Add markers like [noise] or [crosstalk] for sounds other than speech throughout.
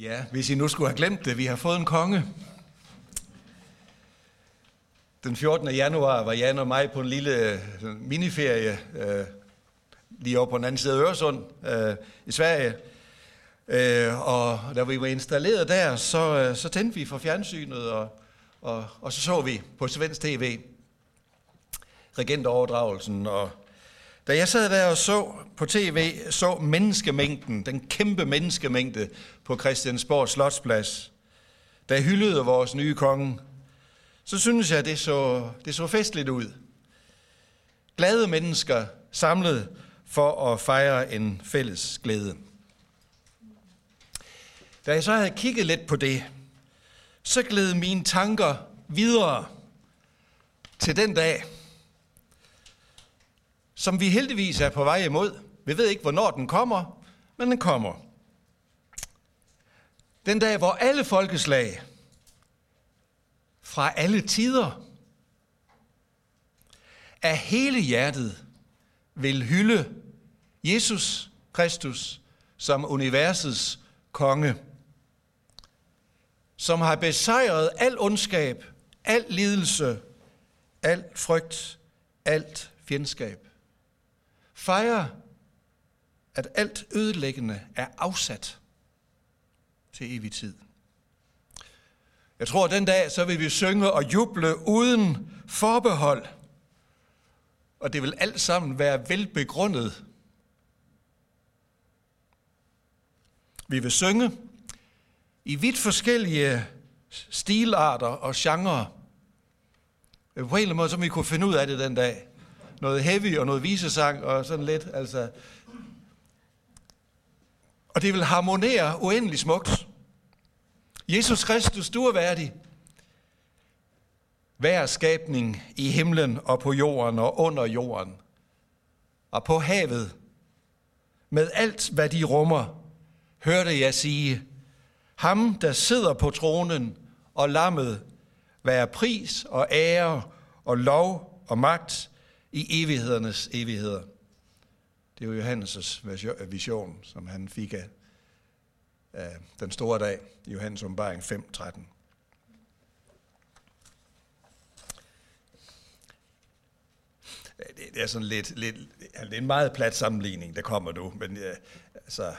Ja, hvis I nu skulle have glemt det, vi har fået en konge. Den 14. januar var Jan og mig på en lille øh, miniferie øh, lige over på den anden side af Øresund øh, i Sverige. Øh, og da vi var installeret der, så, øh, så tændte vi for fjernsynet, og, og, og så så vi på svensk tv regentoverdragelsen. Og da jeg sad der og så på tv, så menneskemængden, den kæmpe menneskemængde på Christiansborg Slotsplads, der hyldede vores nye konge, så synes jeg, det så, det så festligt ud. Glade mennesker samlet for at fejre en fælles glæde. Da jeg så havde kigget lidt på det, så gled mine tanker videre til den dag, som vi heldigvis er på vej imod. Vi ved ikke, hvornår den kommer, men den kommer. Den dag, hvor alle folkeslag fra alle tider af hele hjertet vil hylde Jesus Kristus som universets konge, som har besejret al ondskab, al lidelse, al frygt, alt fjendskab. Fejre, at alt ødelæggende er afsat til evig tid. Jeg tror, at den dag, så vil vi synge og juble uden forbehold. Og det vil alt sammen være velbegrundet. Vi vil synge i vidt forskellige stilarter og genrer. På en eller anden måde, som vi kunne finde ud af det den dag. Noget heavy og noget visesang og sådan lidt. Altså. Og det vil harmonere uendelig smukt. Jesus Kristus, du er værdig. Hver skabning i himlen og på jorden og under jorden og på havet, med alt hvad de rummer, hørte jeg sige, ham der sidder på tronen og lammet, være pris og ære og lov og magt i evighedernes evigheder. Det er jo Johannes' vision, som han fik af af den store dag i Johannes åbenbaring 5.13. Det er sådan lidt, lidt det er en meget plat sammenligning, der kommer nu, men ja, altså,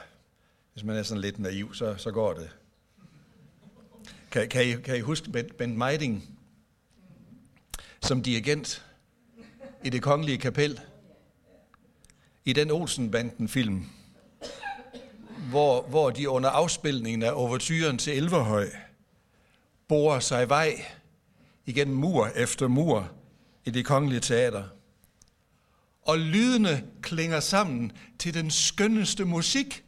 hvis man er sådan lidt naiv, så, så går det. Kan, kan, I, kan I huske Ben, Meiding som dirigent i det kongelige kapel i den Olsenbanden-film, hvor, hvor de under afspilningen af overturen til Elverhøj borer sig vej igennem mur efter mur i det kongelige teater. Og lydene klinger sammen til den skønneste musik.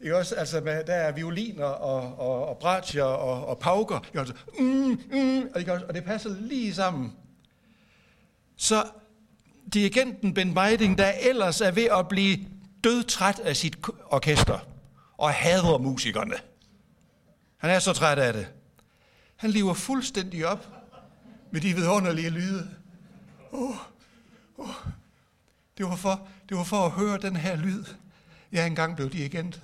Ikke også? Altså, der er violiner og, og, og bratcher og, og pauker. Ikke også? Mm, mm, ikke også? Og det passer lige sammen. Så dirigenten Ben Meiding, der ellers er ved at blive dødtræt af sit orkester og hader musikerne. Han er så træt af det. Han lever fuldstændig op med de vidunderlige lyde. Oh, oh. Det, var for, det var for at høre den her lyd, jeg engang blev dirigent.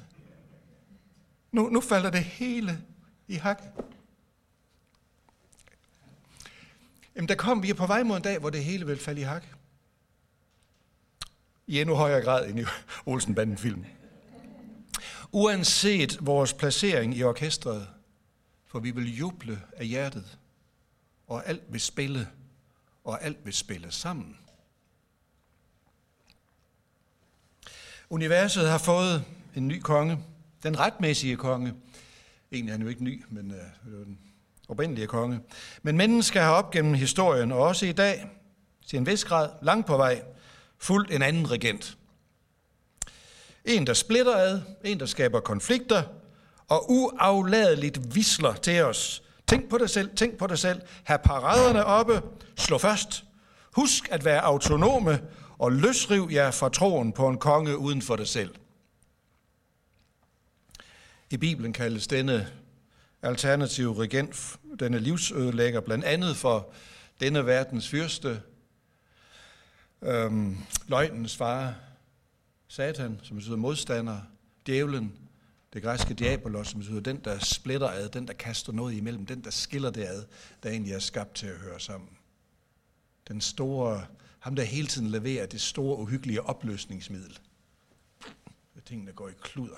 Nu, nu falder det hele i hak. Jamen, der kom, vi er på vej mod en dag, hvor det hele vil falde i hak i endnu højere grad end i [laughs] Olsenbanden-film. Uanset vores placering i orkestret, for vi vil juble af hjertet, og alt vil spille, og alt vil spille sammen. Universet har fået en ny konge, den retmæssige konge. Egentlig er han jo ikke ny, men øh, den oprindelige konge. Men mennesker har op gennem historien, og også i dag, til en vis grad, langt på vej, fuldt en anden regent. En, der splitter ad, en, der skaber konflikter, og uafladeligt visler til os. Tænk på dig selv, tænk på dig selv. Have paraderne oppe, slå først. Husk at være autonome, og løsriv jer fra troen på en konge uden for dig selv. I Bibelen kaldes denne alternative regent, denne livsødelægger, blandt andet for denne verdens fyrste, øhm, løgnens far, Satan, som betyder modstander, djævlen, Det græske diabolos, som betyder den, der splitter ad, den, der kaster noget imellem, den, der skiller det ad, der egentlig er skabt til at høre sammen. Den store, ham der hele tiden leverer det store, uhyggelige opløsningsmiddel. Tingene går i kluder.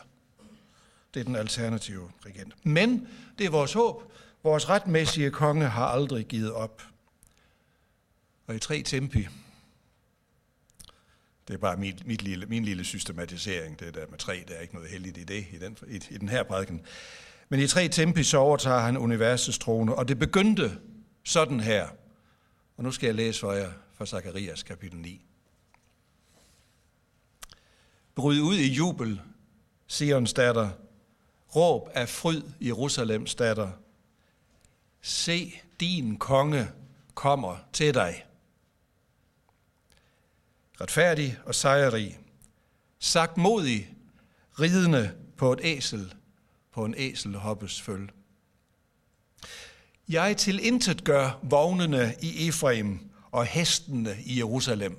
Det er den alternative regent. Men det er vores håb. Vores retmæssige konge har aldrig givet op. Og i tre tempi, det er bare mit, mit lille, min lille systematisering, det der med tre, der er ikke noget heldigt i det, i den, i, i den her prædiken. Men i tre tempi, så overtager han universets trone, og det begyndte sådan her. Og nu skal jeg læse for jer fra Zakarias kapitel 9. Bryd ud i jubel, Sions datter. Råb af fryd, Jerusalems datter. Se, din konge kommer til dig retfærdig og sejrrig, sagt modig, ridende på et æsel, på en æselhoppes føl. Jeg til intet gør vognene i Efraim og hestene i Jerusalem.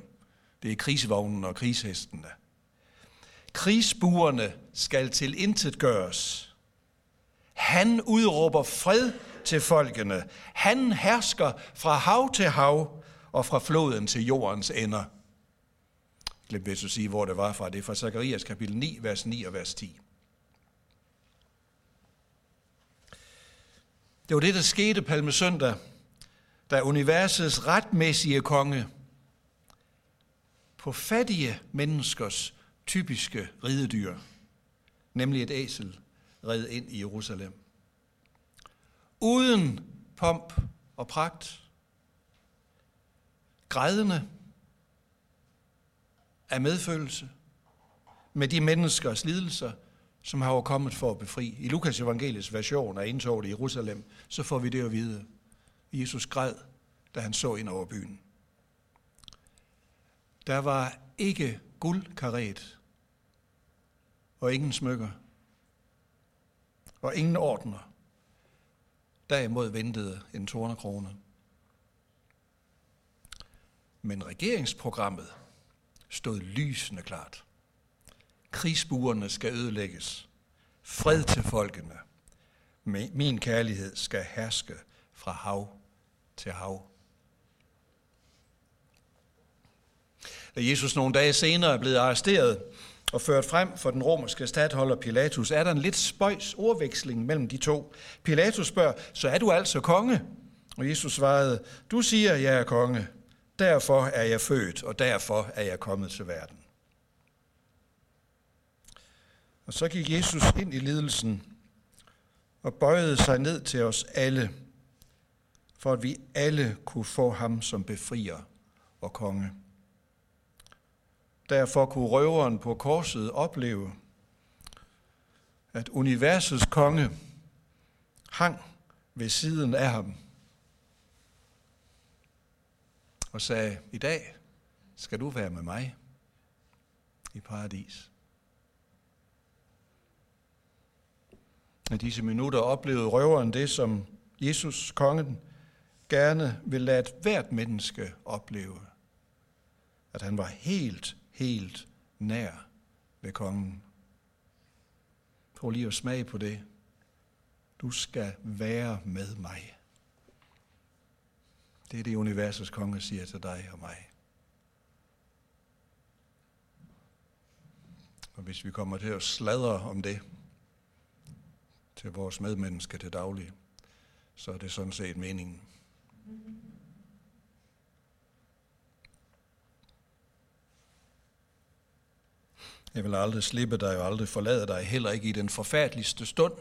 Det er krigsvognene og krigshestene. Krigsbuerne skal til intet gøres. Han udråber fred til folkene. Han hersker fra hav til hav og fra floden til jordens ender glemte jeg at sige, hvor det var fra. Det er fra Zakarias kapitel 9, vers 9 og vers 10. Det var det, der skete palmesøndag, da universets retmæssige konge på fattige menneskers typiske ridedyr, nemlig et æsel, red ind i Jerusalem. Uden pomp og pragt, grædende, af medfølelse med de menneskers lidelser, som har kommet for at befri. I Lukas evangeliets version af indtoget i Jerusalem, så får vi det at vide. Jesus græd, da han så ind over byen. Der var ikke guldkaret og ingen smykker og ingen ordner. Derimod ventede en tornekrone. Men regeringsprogrammet stod lysende klart. Krigsbuerne skal ødelægges. Fred til folkene. Min kærlighed skal herske fra hav til hav. Da Jesus nogle dage senere er blevet arresteret og ført frem for den romerske stadholder Pilatus, er der en lidt spøjs ordveksling mellem de to. Pilatus spørger, så er du altså konge? Og Jesus svarede, du siger, jeg er konge. Derfor er jeg født, og derfor er jeg kommet til verden. Og så gik Jesus ind i lidelsen og bøjede sig ned til os alle, for at vi alle kunne få ham som befrier og konge. Derfor kunne røveren på korset opleve, at universets konge hang ved siden af ham og sagde, i dag skal du være med mig i paradis. I disse minutter oplevede røveren det, som Jesus, kongen, gerne vil lade hvert menneske opleve. At han var helt, helt nær ved kongen. Prøv lige at smage på det. Du skal være med mig. Det er det, universets konge siger til dig og mig. Og hvis vi kommer til at sladre om det til vores medmennesker til daglig, så er det sådan set meningen. Jeg vil aldrig slippe dig og aldrig forlade dig, heller ikke i den forfærdeligste stund,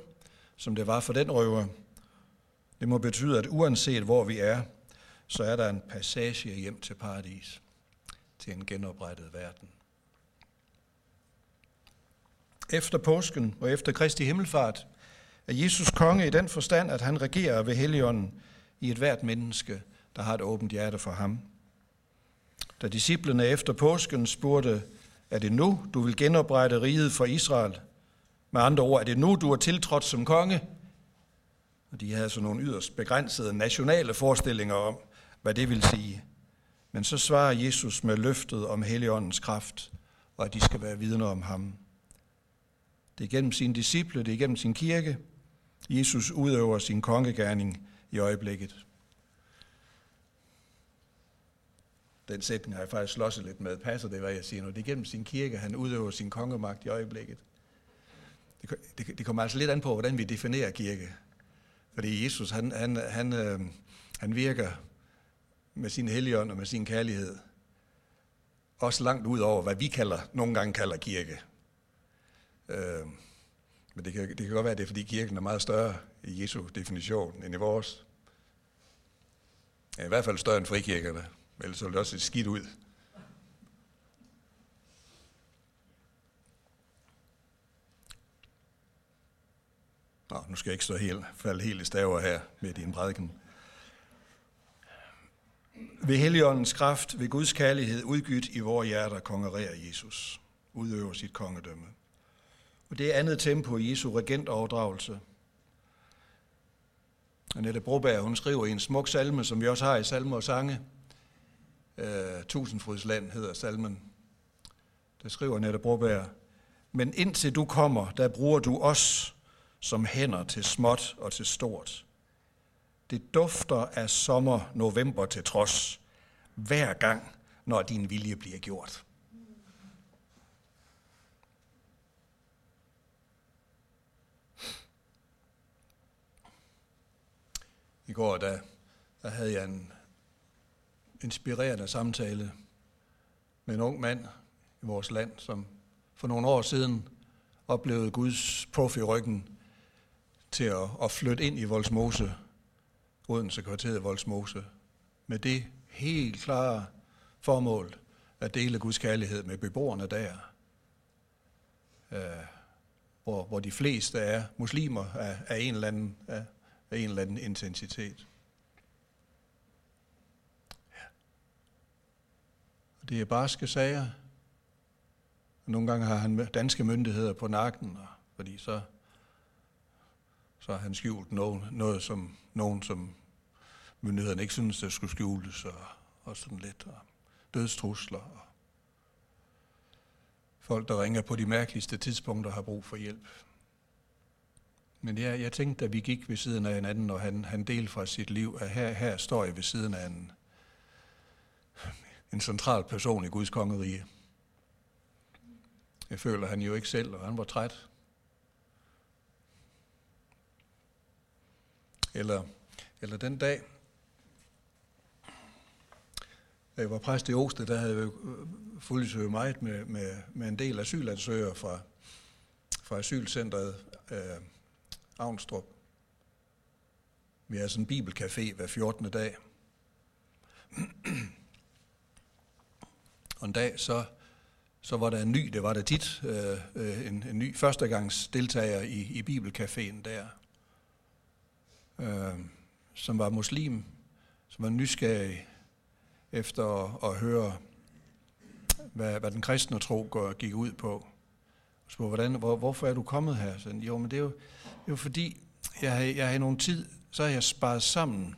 som det var for den røver. Det må betyde, at uanset hvor vi er, så er der en passage hjem til paradis, til en genoprettet verden. Efter påsken og efter Kristi himmelfart er Jesus konge i den forstand, at han regerer ved Helligånden i et hvert menneske, der har et åbent hjerte for ham. Da disciplene efter påsken spurgte, er det nu, du vil genoprette riget for Israel? Med andre ord, er det nu, du er tiltrådt som konge? Og de havde så nogle yderst begrænsede nationale forestillinger om, hvad det vil sige. Men så svarer Jesus med løftet om Helligåndens kraft, og at de skal være vidner om ham. det er gennem sine disciple, det er gennem sin kirke. Jesus udøver sin kongegærning i øjeblikket. Den sætning har jeg faktisk slåsset lidt med. Passer det, hvad jeg siger nu? Det er gennem sin kirke, han udøver sin kongemagt i øjeblikket. Det, det, det kommer altså lidt an på, hvordan vi definerer kirke. Fordi Jesus, han, han, han, øh, han virker med sin helligånd og med sin kærlighed også langt ud over, hvad vi kalder, nogle gange kalder kirke. Øh, men det kan, det kan godt være, at det er, fordi kirken er meget større i Jesu definition end i vores. Ja, I hvert fald større end frikirkerne, ellers så det også se skidt ud. Nå, nu skal jeg ikke stå helt, falde helt i staver her med din prædiken. Ved Helligåndens kraft, ved Guds kærlighed, udgydt i vores hjerter, kongerer Jesus, udøver sit kongedømme. Og det er andet tempo i Jesu regentoverdragelse. Annette Broberg, hun skriver i en smuk salme, som vi også har i salme og sange. Øh, uh, Tusindfrydsland hedder salmen. Der skriver Nette Broberg, men indtil du kommer, der bruger du os som hænder til småt og til stort. Det dufter af sommer, november til trods, hver gang, når din vilje bliver gjort. I går, der, der havde jeg en inspirerende samtale med en ung mand i vores land, som for nogle år siden oplevede Guds prof i ryggen til at, at flytte ind i Voldsmose, Odense kvarteret Voldsmose, med det helt klare formål at dele Guds kærlighed med beboerne der, øh, hvor, hvor de fleste er muslimer af, af, en eller anden, af, af en eller anden intensitet. Ja. Og det er barske sager. Nogle gange har han danske myndigheder på nakken, og fordi så så har han skjult noget, noget som nogen, som myndighederne ikke synes, der skulle skjules, og, og sådan lidt, og dødstrusler, og folk, der ringer på de mærkeligste tidspunkter, har brug for hjælp. Men jeg, jeg tænkte, at vi gik ved siden af hinanden, og han, han delte fra sit liv, at her, her står jeg ved siden af en, en central person i Guds kongerige. Jeg føler han jo ikke selv, og han var træt. Eller, eller den dag, da jeg var præst i Osted, der havde jeg fulgt sig meget med, med, med en del asylansøgere fra, fra asylcentret øh, Avnstrup. Vi har sådan en bibelcafé hver 14. dag. Og en dag, så, så var der en ny, det var der tit, øh, øh en, en ny førstegangs deltager i, i bibelcaféen der øh, som var muslim, som var nysgerrig efter at, at høre, hvad, hvad den kristne tro går, gik ud på. Og spurgte, hvordan, hvor, hvorfor er du kommet her? Så, jo, men det er jo, det er jo fordi, jeg har, jeg har i nogen tid, så har jeg sparet sammen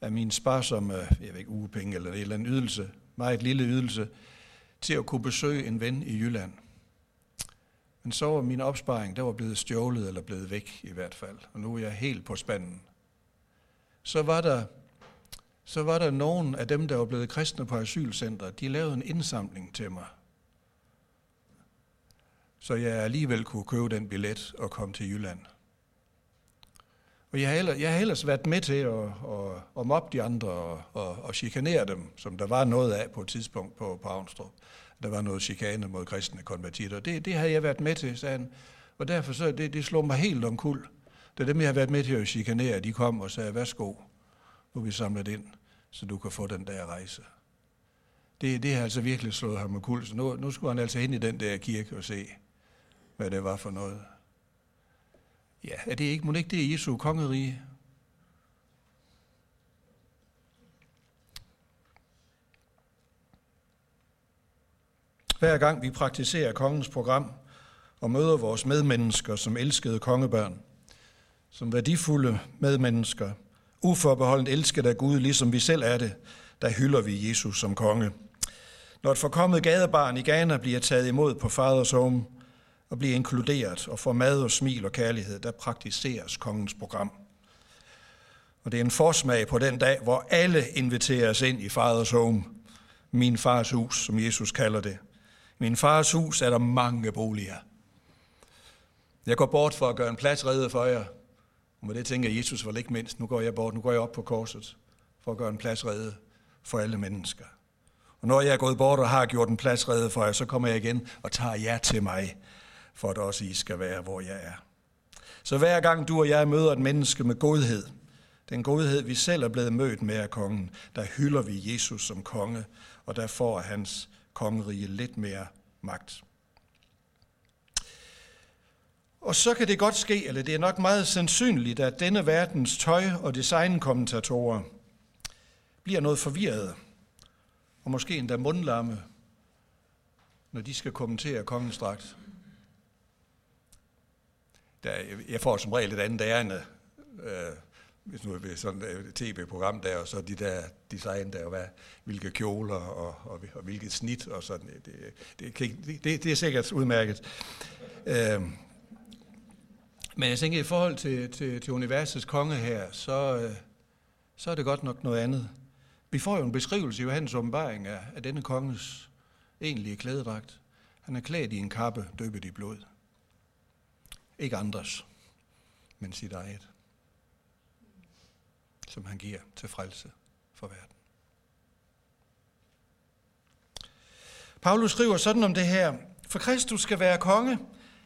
af min sparsomme, jeg ved ikke, ugepenge eller en eller anden ydelse, meget lille ydelse, til at kunne besøge en ven i Jylland. Men så var min opsparing, der var blevet stjålet eller blevet væk i hvert fald. Og nu er jeg helt på spanden. Så var der, så var der nogen af dem, der var blevet kristne på asylcenter, de lavede en indsamling til mig. Så jeg alligevel kunne købe den billet og komme til Jylland. Og jeg har ellers, jeg har ellers været med til at, at, at mobbe de andre og, og, og chikanere dem, som der var noget af på et tidspunkt på, på Avnstrup der var noget chikane mod kristne konvertitter. Det, det havde jeg været med til, sagde han. Og derfor så, det, det slog mig helt omkuld. Da dem, jeg har været med til at chikanere, de kom og sagde, værsgo, nu er vi samlet ind, så du kan få den der rejse. Det, det har altså virkelig slået ham omkuld, så nu, nu skulle han altså ind i den der kirke og se, hvad det var for noget. Ja, er det ikke, må det ikke det Jesu kongerige? Hver gang vi praktiserer kongens program og møder vores medmennesker som elskede kongebørn, som værdifulde medmennesker, uforbeholdent elsket af Gud, ligesom vi selv er det, der hylder vi Jesus som konge. Når et forkommet gadebarn i Ghana bliver taget imod på faders home, og bliver inkluderet og får mad og smil og kærlighed, der praktiseres kongens program. Og det er en forsmag på den dag, hvor alle inviteres ind i faders home, min fars hus, som Jesus kalder det. Min fars hus er der mange boliger. Jeg går bort for at gøre en plads reddet for jer. Og med det tænker jeg, Jesus var ikke mindst. Nu går jeg bort, nu går jeg op på korset for at gøre en plads reddet for alle mennesker. Og når jeg er gået bort og har gjort en plads reddet for jer, så kommer jeg igen og tager jer til mig, for at også I skal være, hvor jeg er. Så hver gang du og jeg møder et menneske med godhed, den godhed, vi selv er blevet mødt med af kongen, der hylder vi Jesus som konge, og der får hans kongerige lidt mere magt. Og så kan det godt ske, eller det er nok meget sandsynligt, at denne verdens tøj- og designkommentatorer bliver noget forvirrede, og måske endda mundlamme, når de skal kommentere kongens dragt. Der, jeg får som regel et andet ærende, øh, hvis nu er sådan et tv-program der, og så de der design der, hvad, hvilke kjoler og, og, og hvilket snit og sådan. Det, det, det, det, det er sikkert udmærket. Øh, men jeg tænker, i forhold til, til, til universets konge her, så, øh, så er det godt nok noget andet. Vi får jo en beskrivelse i Johannes åbenbaring af, af denne konges egentlige klædedragt. Han er klædt i en kappe, døbet i blod. Ikke andres, men sit eget. Som han giver til frelse for verden. Paulus skriver sådan om det her. For Kristus skal være konge,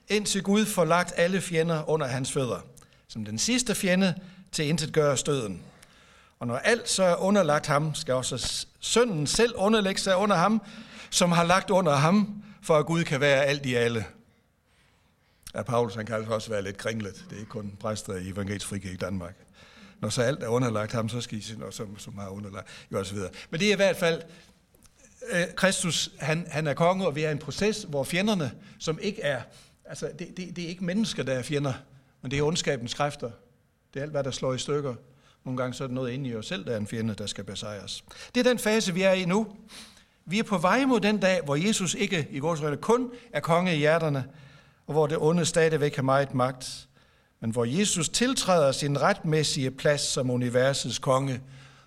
indtil Gud får lagt alle fjender under hans fødder. Som den sidste fjende til intet gøre støden. Og når alt så er underlagt ham, skal også sønnen selv underlægge sig under ham, som har lagt under ham, for at Gud kan være alt i alle at Paulus han kan altså også være lidt kringlet. Det er ikke kun præster i evangelisk frikirke i Danmark. Når så alt er underlagt ham, så skal I se, noget, som, som har underlagt, jo og så videre. Men det er i hvert fald, øh, Kristus, han, han er konge, og vi er i en proces, hvor fjenderne, som ikke er, altså det, det, det er ikke mennesker, der er fjender, men det er ondskabens kræfter. Det er alt, hvad der slår i stykker. Nogle gange så er det noget inde i os selv, der er en fjende, der skal besejres. Det er den fase, vi er i nu. Vi er på vej mod den dag, hvor Jesus ikke i vores kun er konge i hjerterne, og hvor det onde stadigvæk har meget magt, men hvor Jesus tiltræder sin retmæssige plads som universets konge,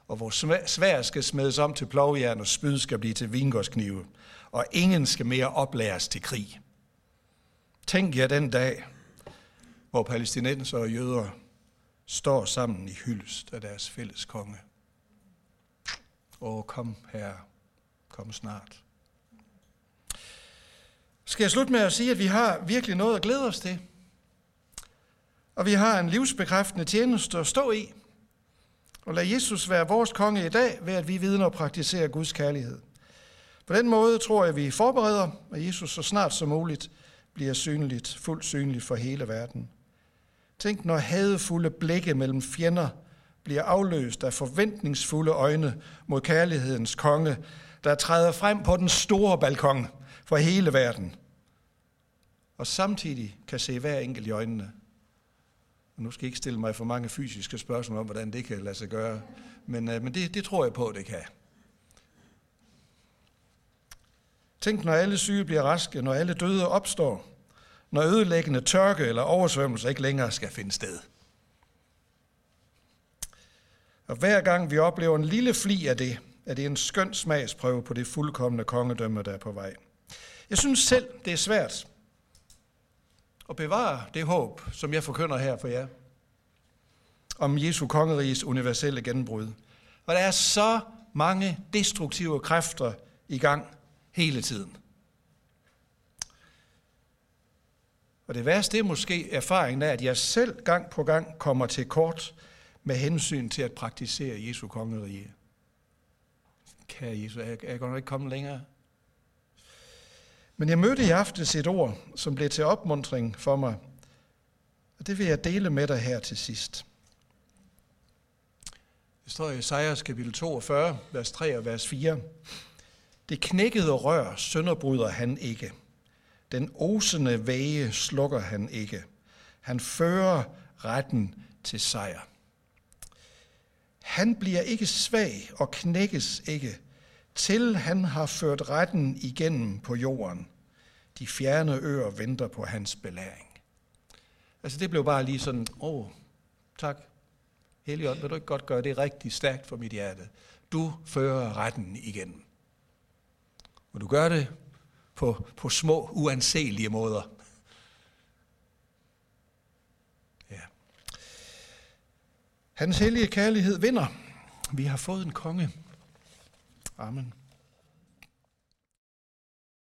og hvor svær skal smedes om til plovjern og spyd skal blive til vingårdsknive, og ingen skal mere oplæres til krig. Tænk jer den dag, hvor palæstinenser og jøder står sammen i hyldest af deres fælles konge. Åh, kom her, kom snart. Skal jeg slutte med at sige, at vi har virkelig noget at glæde os til. Og vi har en livsbekræftende tjeneste at stå i. Og lad Jesus være vores konge i dag, ved at vi vidner og praktiserer Guds kærlighed. På den måde tror jeg, at vi forbereder, at Jesus så snart som muligt bliver synligt, fuldt synligt for hele verden. Tænk, når hadefulde blikke mellem fjender bliver afløst af forventningsfulde øjne mod kærlighedens konge, der træder frem på den store balkon for hele verden, og samtidig kan se hver enkelt i øjnene. Og nu skal jeg ikke stille mig for mange fysiske spørgsmål om, hvordan det kan lade sig gøre, men, øh, men det, det tror jeg på, det kan. Tænk, når alle syge bliver raske, når alle døde opstår, når ødelæggende tørke eller oversvømmelse ikke længere skal finde sted. Og hver gang vi oplever en lille fli af det, er det en skøn smagsprøve på det fuldkommende kongedømme, der er på vej. Jeg synes selv, det er svært og bevare det håb, som jeg forkynder her for jer, om Jesu kongeriges universelle gennembrud. Og der er så mange destruktive kræfter i gang hele tiden. Og det værste er måske erfaringen af, at jeg selv gang på gang kommer til kort med hensyn til at praktisere Jesu kongerige. Kære Jesus, er jeg, er jeg godt nok ikke kommet længere? Men jeg mødte i aftes et ord, som blev til opmundring for mig. Og det vil jeg dele med dig her til sidst. Det står i Esajas kapitel 42, vers 3 og vers 4. Det knækkede rør sønderbryder han ikke. Den osende væge slukker han ikke. Han fører retten til sejr. Han bliver ikke svag og knækkes ikke, til han har ført retten igennem på jorden. de fjerne øer venter på hans belæring. Altså det blev bare lige sådan, åh, oh, tak. Helion, vil du ikke godt gøre det rigtig stærkt for mit hjerte? Du fører retten igen. Og du gør det på, på små, uanselige måder. Ja. Hans hellige kærlighed vinder. Vi har fået en konge. Amen.